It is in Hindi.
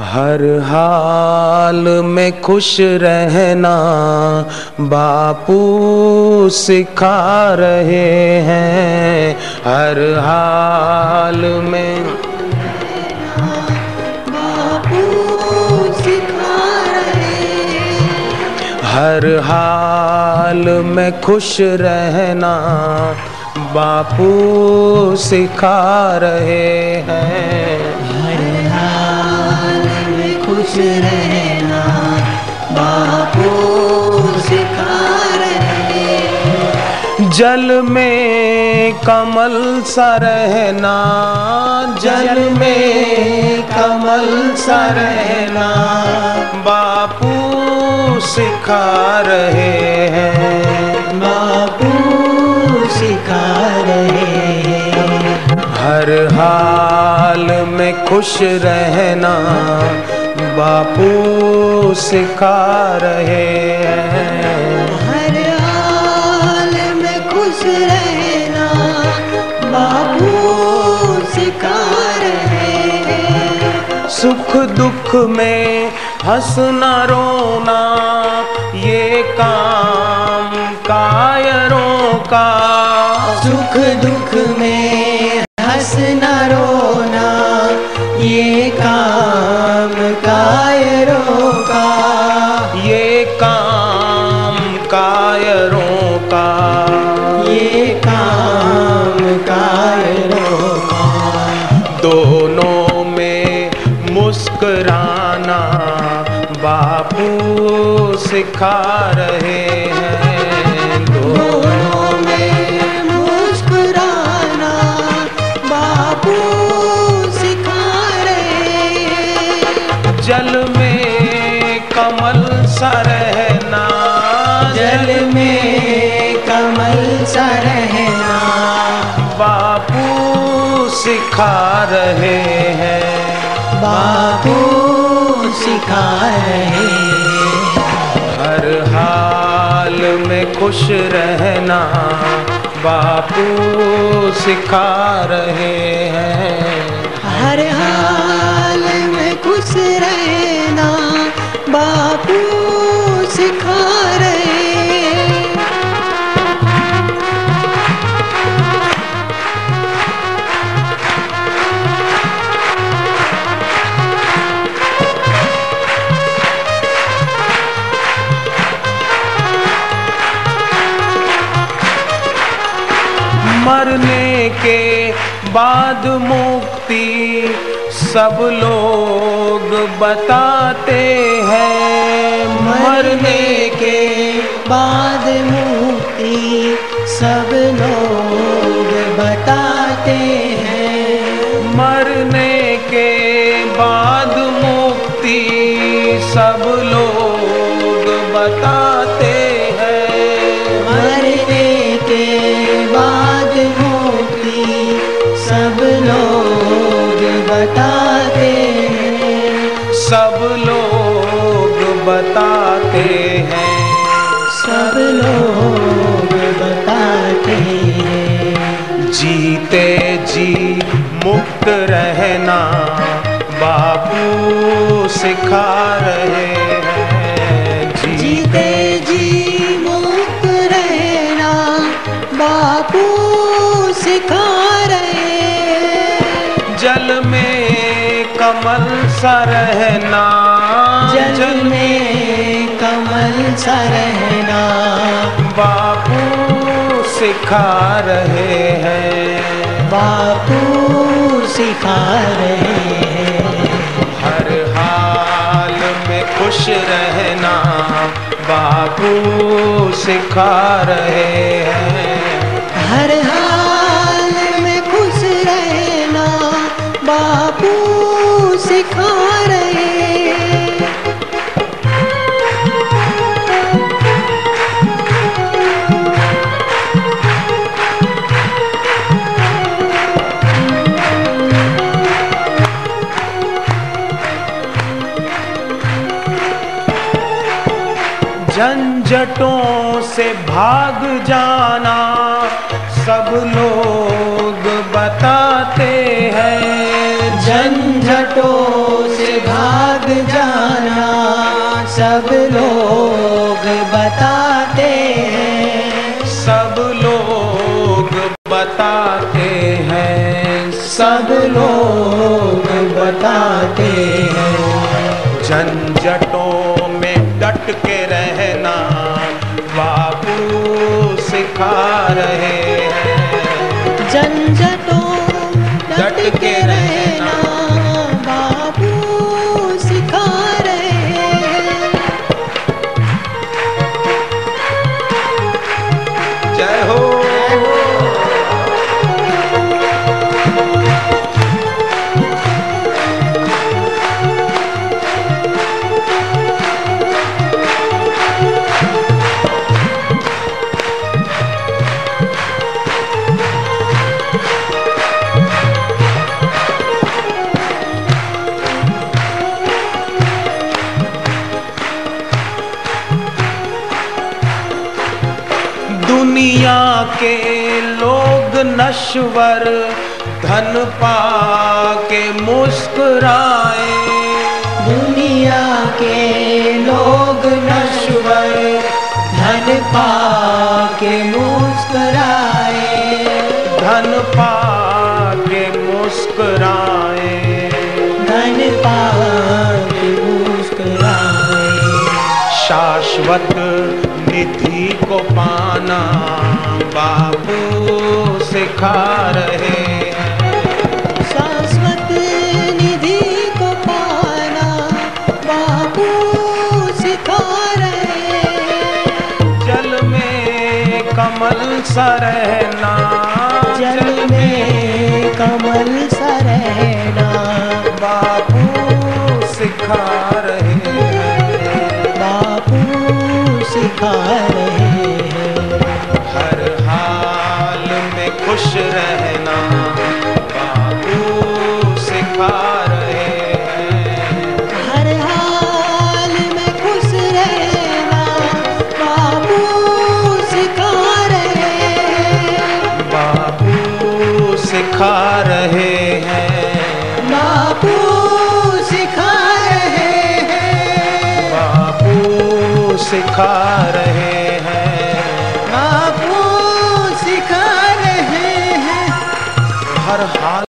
हर हाल में खुश रहना बापू सिखा रहे हैं। हर हाल में बापू सिखा हर हाल में खुश रहना बापू सिखा रहे हैं। खुश रहना बापू सिखा रहे जल में कमल सा रहना जल में कमल सा रहना बापू सिखा रहे हैं। बापू सिखा रहे हैं। हर हाल में खुश रहना बापू सिखा रहे हैं हर हाल में खुश रहना बापू सिखा रहे। हैं सुख दुख में हंसना रोना ये काम कायरों का। सुख दुख में सिखा रहे हैं दोनों में मुस्कुराना बापू सिखा रहे हैं। जल में कमल सा रहना जल में कमल सा रहना बापू सिखा रहे हैं। बापू सिखा रहे हैं। हर हाल में खुश रहना बापू सिखा रहे हैं। हर हाल में खुश रहना बापू सिखा रहे मरने के बाद मुक्ति सब लोग बताते हैं। मरने के बाद मुक्ति सब लोग बताते हैं। मरने के बाद मुक्ति सब लोग बताते बाद सब लोग बताते हैं। सब लोग बताते हैं। सब लोग बताते हैं। जीते जी मुक्त रहना बापू सिखा सा रहना। जल में कमल सा रहना। बापू सिखा रहे हैं। बापू सिखा रहे हैं। हर हाल में खुश रहना। बापू सिखा रहे हैं। हर हाल झंझटों से भाग जाना सब लोग बताते हैं। झंझटों से भाग जाना सब लोग बताते हैं। सब लोग बताते हैं। सब लोग बताते हैं। झंझटों में डट के रह सिखा रहे हैं। झंझटों डट के दुनिया के लोग नश्वर धन पा के मुस्कुराए। दुनिया के लोग नश्वर धन पा के मुस्कराए। धन पा के मुस्कुराए। धन पा के मुस्कराए। शाश्वत निधि को बाबू सिखा रहे हैं। शाश्वत निधि को पाना बाबू सिखा रहे जल में कमल सा रहना जल में कमल सा रहना बापू सिखा रहे हैं। बापू सिखा रहे सिखा रहे हैं। बापू सिखा रहे